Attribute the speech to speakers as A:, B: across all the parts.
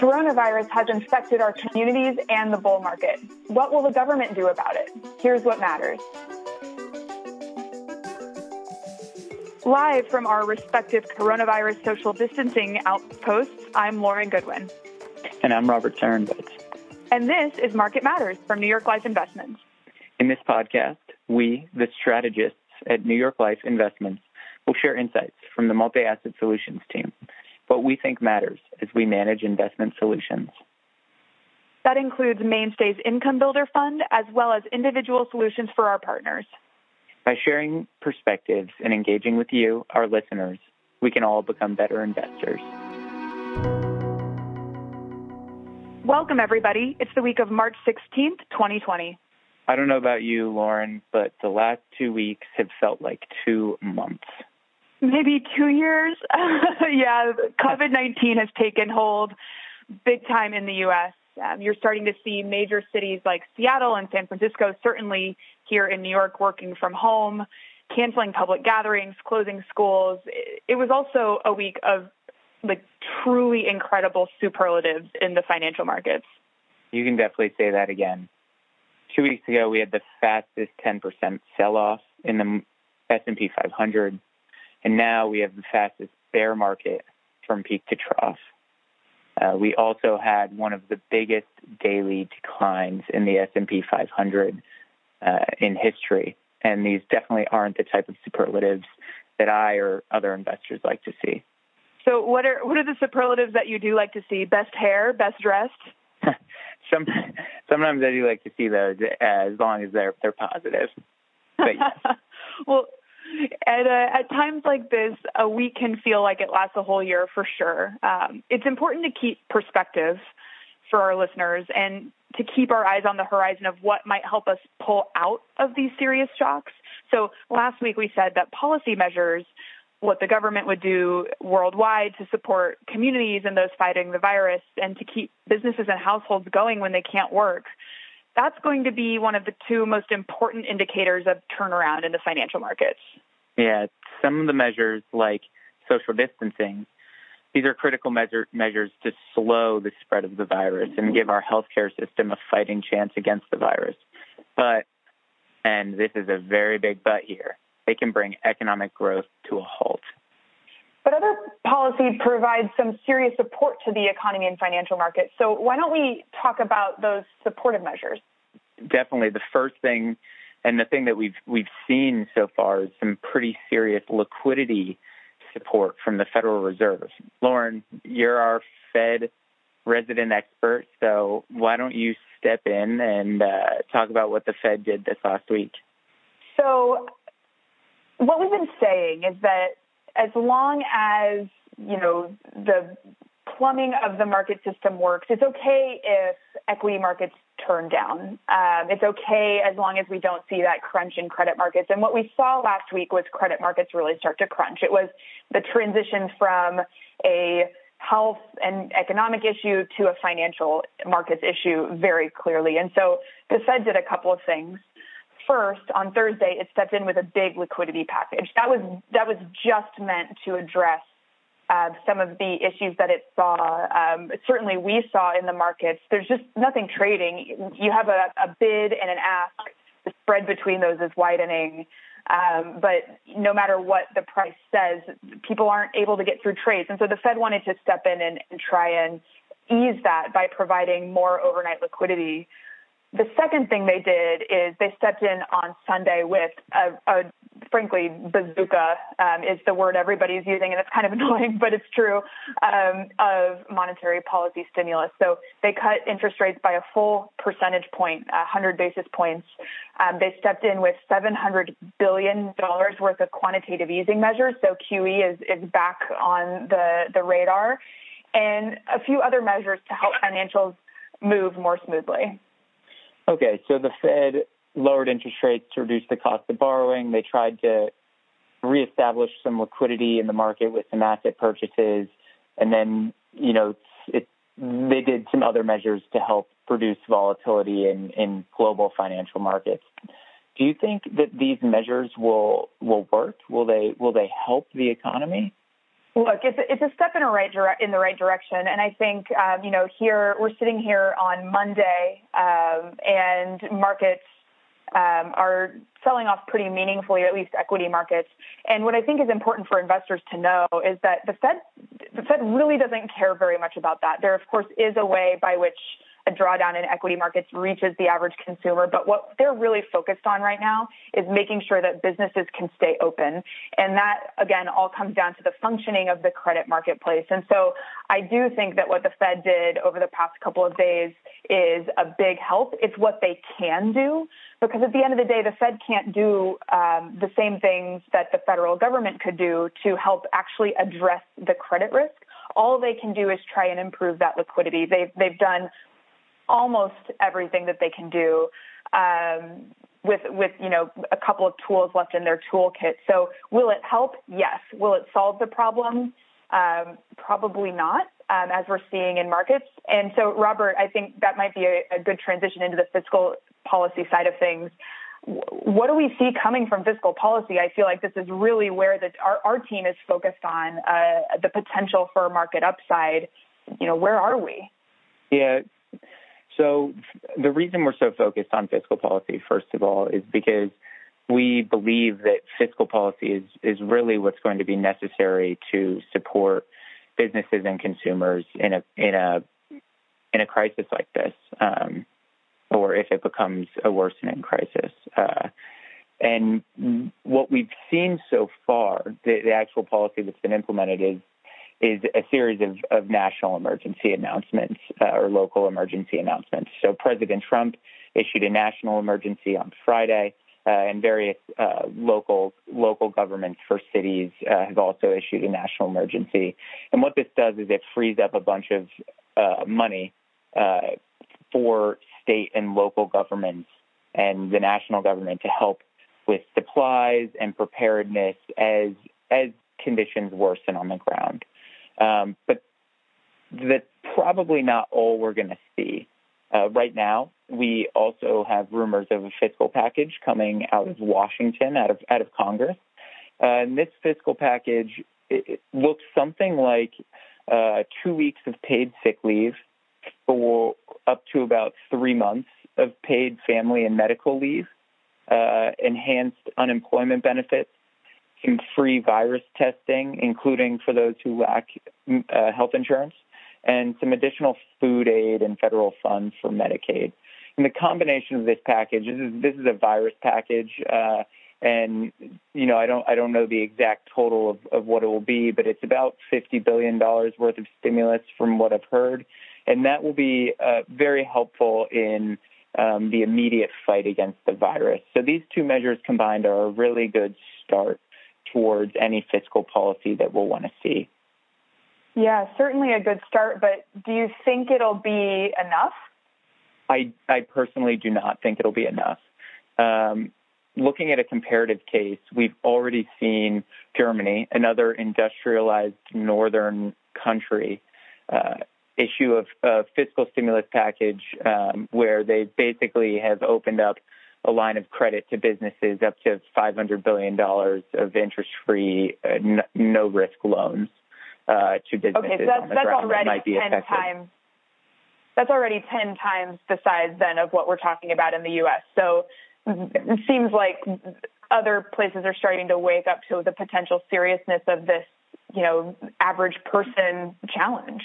A: Coronavirus has infected our communities and the bull market. What will the government do about it? Here's what matters. Live from our respective coronavirus social distancing outposts, I'm Lauren Goodwin.
B: And I'm Robert Sarenbitz.
A: And this is Market Matters from New York Life Investments.
B: In this podcast, we, the strategists at New York Life Investments, will share insights from the multi asset solutions team, what we think matters as we manage investment solutions.
A: That includes Mainstay's Income Builder Fund, as well as individual solutions for our partners.
B: By sharing perspectives and engaging with you, our listeners, we can all become better investors.
A: Welcome, everybody. It's the week of March 16th, 2020.
B: I don't know about you, Lauren, but the last two weeks have felt like two months.
A: Maybe two years. yeah, COVID 19 has taken hold big time in the U.S. Um, you're starting to see major cities like Seattle and San Francisco, certainly here in New York, working from home, canceling public gatherings, closing schools. It was also a week of like truly incredible superlatives in the financial markets.
B: You can definitely say that again. Two weeks ago, we had the fastest 10% sell-off in the S&P 500, and now we have the fastest bear market from peak to trough. Uh, we also had one of the biggest daily declines in the S&P 500 uh, in history, and these definitely aren't the type of superlatives that I or other investors like to see.
A: So, what are what are the superlatives that you do like to see? Best hair, best dressed.
B: Some, sometimes I do like to see those as long as they're they're positive. But yes.
A: well, at uh, at times like this, a week can feel like it lasts a whole year for sure. Um, it's important to keep perspective for our listeners and to keep our eyes on the horizon of what might help us pull out of these serious shocks. So last week we said that policy measures, what the government would do worldwide to support communities and those fighting the virus and to keep businesses and households going when they can't work. That's going to be one of the two most important indicators of turnaround in the financial markets.
B: Yeah, some of the measures like social distancing these are critical measure, measures to slow the spread of the virus and give our healthcare system a fighting chance against the virus. But, and this is a very big but here, they can bring economic growth to a halt.
A: But other policy provides some serious support to the economy and financial markets. So why don't we talk about those supportive measures?
B: Definitely. The first thing and the thing that we've we've seen so far is some pretty serious liquidity support from the Federal Reserve. Lauren, you're our Fed resident expert, so why don't you step in and uh, talk about what the Fed did this last week?
A: So, what we've been saying is that as long as you know the plumbing of the market system works, it's okay if equity markets turn down. Um, it's okay as long as we don't see that crunch in credit markets. And what we saw last week was credit markets really start to crunch. It was the transition from a health and economic issue to a financial markets issue very clearly. And so the Fed did a couple of things. First, on Thursday, it stepped in with a big liquidity package. That was that was just meant to address uh, some of the issues that it saw. Um, certainly, we saw in the markets. There's just nothing trading. You have a, a bid and an ask. The spread between those is widening. Um, but no matter what the price says, people aren't able to get through trades. And so the Fed wanted to step in and, and try and ease that by providing more overnight liquidity the second thing they did is they stepped in on Sunday with a, a frankly, bazooka um, is the word everybody's using, and it's kind of annoying, but it's true, um, of monetary policy stimulus. So they cut interest rates by a full percentage point, 100 basis points. Um, they stepped in with $700 billion worth of quantitative easing measures. So QE is, is back on the, the radar, and a few other measures to help financials move more smoothly.
B: Okay, so the Fed lowered interest rates to reduce the cost of borrowing. They tried to reestablish some liquidity in the market with some asset purchases, and then you know it, they did some other measures to help reduce volatility in, in global financial markets. Do you think that these measures will will work? Will they will they help the economy?
A: Look, it's a, it's a step in right dire- in the right direction, and I think um, you know here we're sitting here on Monday, um, and markets um, are selling off pretty meaningfully, at least equity markets. And what I think is important for investors to know is that the Fed, the Fed really doesn't care very much about that. There, of course, is a way by which a drawdown in equity markets reaches the average consumer. But what they're really focused on right now is making sure that businesses can stay open. And that, again, all comes down to the functioning of the credit marketplace. And so I do think that what the Fed did over the past couple of days is a big help. It's what they can do because at the end of the day, the Fed can't do um, the same things that the federal government could do to help actually address the credit risk. All they can do is try and improve that liquidity. They've they've done almost everything that they can do um, with with you know a couple of tools left in their toolkit. So will it help? Yes. Will it solve the problem? Um, probably not, um, as we're seeing in markets. And so, Robert, I think that might be a, a good transition into the fiscal policy side of things. What do we see coming from fiscal policy? I feel like this is really where the, our, our team is focused on uh, the potential for market upside. You know, where are we?
B: Yeah, so the reason we're so focused on fiscal policy, first of all, is because we believe that fiscal policy is, is really what's going to be necessary to support businesses and consumers in a in a in a crisis like this, um, or if it becomes a worsening crisis. Uh, and what we've seen so far, the, the actual policy that's been implemented is is a series of, of national emergency announcements uh, or local emergency announcements. So President Trump issued a national emergency on Friday, uh, and various uh, local local governments for cities uh, have also issued a national emergency. And what this does is it frees up a bunch of uh, money uh, for state and local governments and the national government to help with supplies and preparedness as as conditions worsen on the ground. Um, but that's probably not all we're going to see. Uh, right now, we also have rumors of a fiscal package coming out of Washington, out of out of Congress. Uh, and this fiscal package looks something like uh, two weeks of paid sick leave for up to about three months of paid family and medical leave, uh, enhanced unemployment benefits, some free virus testing, including for those who lack uh, health insurance, and some additional food aid and federal funds for Medicaid. And the combination of this package, this is, this is a virus package, uh, and you know I don't I don't know the exact total of, of what it will be, but it's about fifty billion dollars worth of stimulus from what I've heard, and that will be uh, very helpful in um, the immediate fight against the virus. So these two measures combined are a really good start towards any fiscal policy that we'll want to see.
A: Yeah, certainly a good start, but do you think it'll be enough?
B: I, I personally do not think it'll be enough. Um, looking at a comparative case, we've already seen Germany, another industrialized northern country, uh, issue of a, fiscal stimulus package um, where they basically have opened up a line of credit to businesses up to $500 billion of interest-free, uh, n- no-risk loans uh, to businesses.
A: Okay, so that's, that's already that 10 affected. times. That's already 10 times the size then of what we're talking about in the U.S. So it seems like other places are starting to wake up to the potential seriousness of this, you know, average person challenge.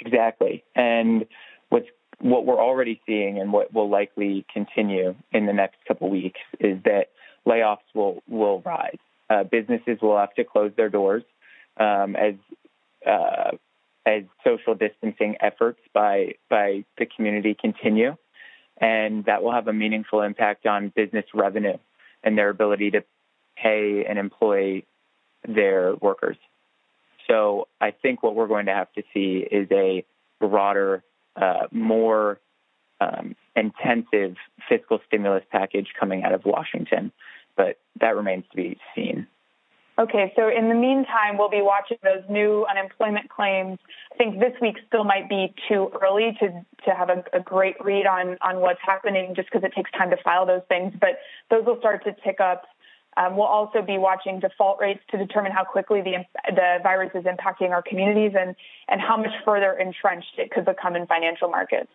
B: Exactly. And what's what we're already seeing and what will likely continue in the next couple weeks is that layoffs will will rise. Uh, businesses will have to close their doors um, as uh, as social distancing efforts by by the community continue, and that will have a meaningful impact on business revenue and their ability to pay and employ their workers. So I think what we're going to have to see is a broader uh, more um, intensive fiscal stimulus package coming out of Washington, but that remains to be seen.
A: Okay, so in the meantime, we'll be watching those new unemployment claims. I think this week still might be too early to, to have a, a great read on, on what's happening just because it takes time to file those things, but those will start to tick up Um, we'll also be watching default rates to determine how quickly the, the virus is impacting our communities and, and how much further entrenched it could become in financial markets.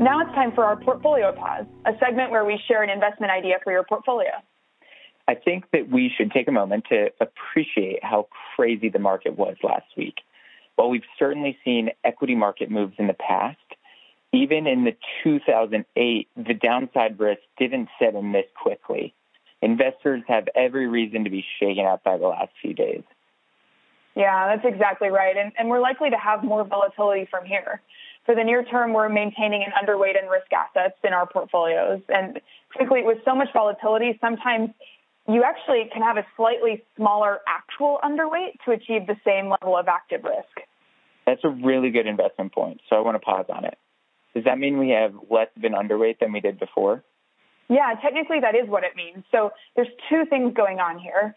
A: Now it's time for our portfolio pause, a segment where we share an investment idea for your portfolio.
B: I think that we should take a moment to appreciate how crazy the market was last week. While we've certainly seen equity market moves in the past, even in the 2008, the downside risk didn't set in this quickly. Investors have every reason to be shaken up by the last few days.
A: Yeah, that's exactly right. And, and we're likely to have more volatility from here. For the near term, we're maintaining an underweight in risk assets in our portfolios. And frankly, with so much volatility, sometimes you actually can have a slightly smaller actual underweight to achieve the same level of active risk.
B: That's a really good investment point. So I want to pause on it. Does that mean we have less of an underweight than we did before?
A: Yeah, technically that is what it means. So there's two things going on here.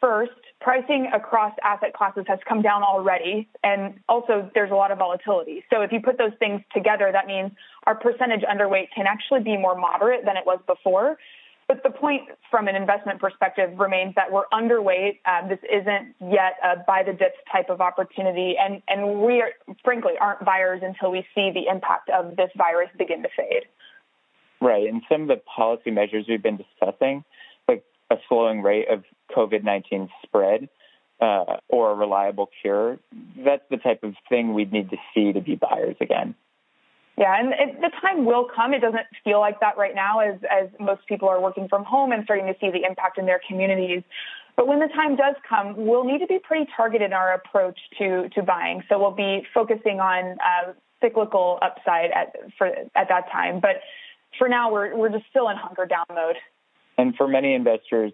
A: First, pricing across asset classes has come down already, and also there's a lot of volatility. So if you put those things together, that means our percentage underweight can actually be more moderate than it was before. But the point from an investment perspective remains that we're underweight. Um, this isn't yet a buy the dips type of opportunity, and and we are, frankly aren't buyers until we see the impact of this virus begin to fade.
B: Right, and some of the policy measures we've been discussing, like a slowing rate of COVID nineteen spread. Uh, or a reliable cure, that's the type of thing we'd need to see to be buyers again.
A: Yeah, and it, the time will come. It doesn't feel like that right now, as as most people are working from home and starting to see the impact in their communities. But when the time does come, we'll need to be pretty targeted in our approach to to buying. So we'll be focusing on uh, cyclical upside at for at that time. But for now, we're we're just still in hunker down mode.
B: And for many investors,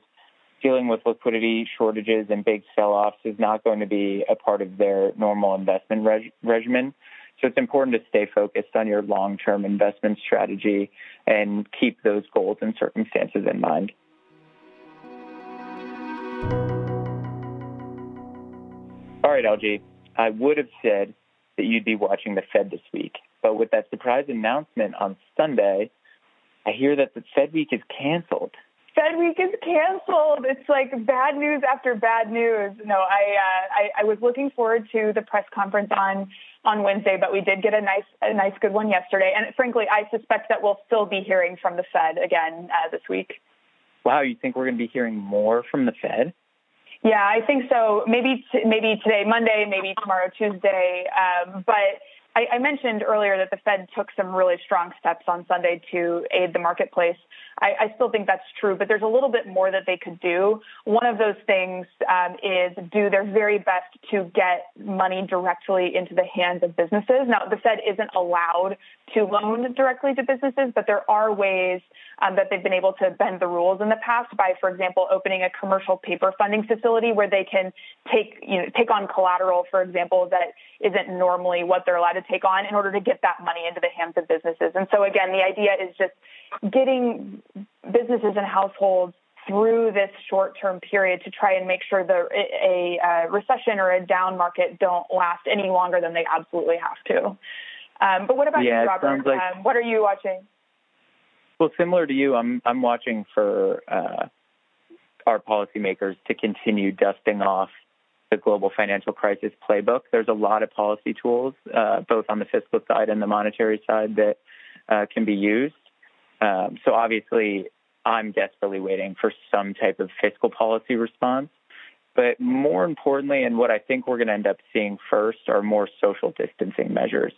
B: dealing with liquidity shortages and big sell-offs is not going to be a part of their normal investment reg- regimen. So it's important to stay focused on your long term investment strategy and keep those goals and circumstances in mind. All right, LG, I would have said that you'd be watching the Fed this week, but with that surprise announcement on Sunday, I hear that the Fed week is canceled.
A: Fed week is canceled. It's like bad news after bad news. No, I, uh, I I was looking forward to the press conference on on Wednesday, but we did get a nice a nice good one yesterday. And frankly, I suspect that we'll still be hearing from the Fed again uh, this week.
B: Wow, you think we're going to be hearing more from the Fed?
A: Yeah, I think so. Maybe t- maybe today, Monday, maybe tomorrow, Tuesday. Um, but I, mentioned earlier that the Fed took some really strong steps on Sunday to aid the marketplace. I, I, still think that's true, but there's a little bit more that they could do. One of those things um, is do their very best to get money directly into the hands of businesses. Now, the Fed isn't allowed to loan directly to businesses, but there are ways um, that they've been able to bend the rules in the past by, for example, opening a commercial paper funding facility where they can take you know take on collateral, for example, that isn't normally what they're allowed to take on in order to get that money into the hands of businesses. And so again, the idea is just getting businesses and households through this short-term period to try and make sure that a, a, recession or a down market don't last any longer than they absolutely have to. Um, but what about
B: yeah,
A: you, Robert?
B: Like,
A: um, what are you watching?
B: Well, similar to you, I'm I'm watching for uh, our policymakers to continue dusting off the global financial crisis playbook. There's a lot of policy tools, uh, both on the fiscal side and the monetary side, that uh, can be used. Um, so obviously, I'm desperately waiting for some type of fiscal policy response. But more importantly, and what I think we're going to end up seeing first are more social distancing measures.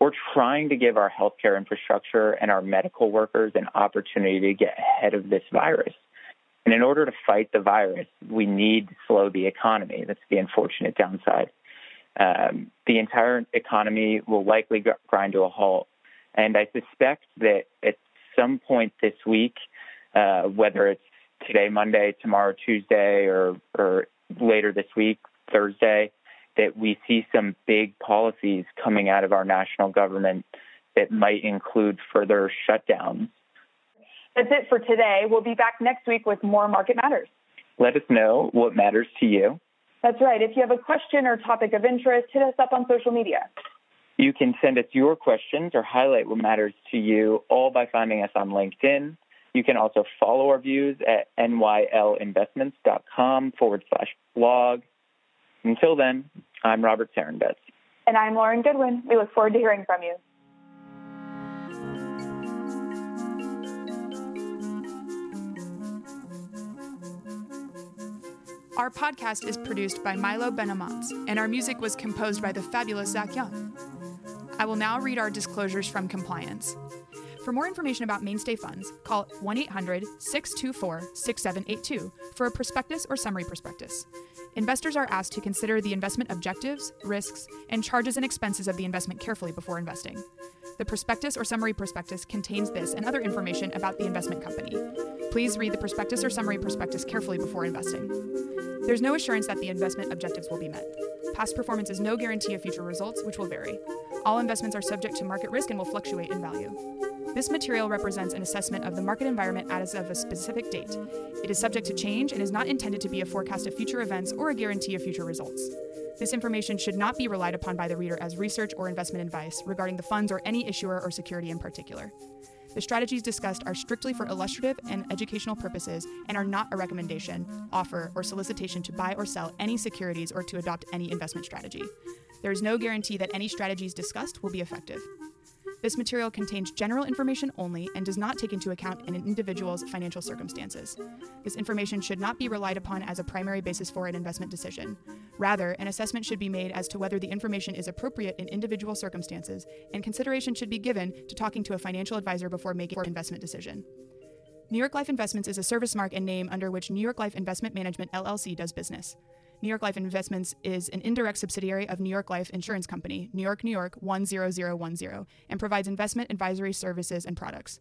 B: We're trying to give our healthcare infrastructure and our medical workers an opportunity to get ahead of this virus. And in order to fight the virus, we need to slow the economy. That's the unfortunate downside. Um, the entire economy will likely grind to a halt. And I suspect that at some point this week, uh, whether it's today, Monday, tomorrow, Tuesday, or, or later this week, Thursday, that we see some big policies coming out of our national government that might include further shutdowns.
A: That's it for today. We'll be back next week with more Market Matters.
B: Let us know what matters to you.
A: That's right. If you have a question or topic of interest, hit us up on social media.
B: You can send us your questions or highlight what matters to you, all by finding us on LinkedIn. You can also follow our views at nylinvestments.com forward slash blog. Until then, I'm Robert Sarenbetz.
A: And I'm Lauren Goodwin. We look forward to hearing from you.
C: Our podcast is produced by Milo Benamont, and our music was composed by the fabulous Zach Young. I will now read our disclosures from compliance. For more information about mainstay funds, call 1 800 624 6782 for a prospectus or summary prospectus. Investors are asked to consider the investment objectives, risks, and charges and expenses of the investment carefully before investing. The prospectus or summary prospectus contains this and other information about the investment company. Please read the prospectus or summary prospectus carefully before investing. There's no assurance that the investment objectives will be met. Past performance is no guarantee of future results, which will vary. All investments are subject to market risk and will fluctuate in value. This material represents an assessment of the market environment as of a specific date. It is subject to change and is not intended to be a forecast of future events or a guarantee of future results. This information should not be relied upon by the reader as research or investment advice regarding the funds or any issuer or security in particular. The strategies discussed are strictly for illustrative and educational purposes and are not a recommendation, offer, or solicitation to buy or sell any securities or to adopt any investment strategy. There is no guarantee that any strategies discussed will be effective. This material contains general information only and does not take into account an individual's financial circumstances. This information should not be relied upon as a primary basis for an investment decision. Rather, an assessment should be made as to whether the information is appropriate in individual circumstances, and consideration should be given to talking to a financial advisor before making an investment decision. New York Life Investments is a service mark and name under which New York Life Investment Management LLC does business. New York Life Investments is an indirect subsidiary of New York Life Insurance Company, New York, New York 10010, and provides investment advisory services and products.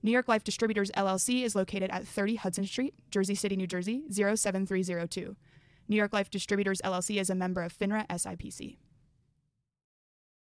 C: New York Life Distributors LLC is located at 30 Hudson Street, Jersey City, New Jersey 07302. New York Life Distributors LLC is a member of FINRA SIPC.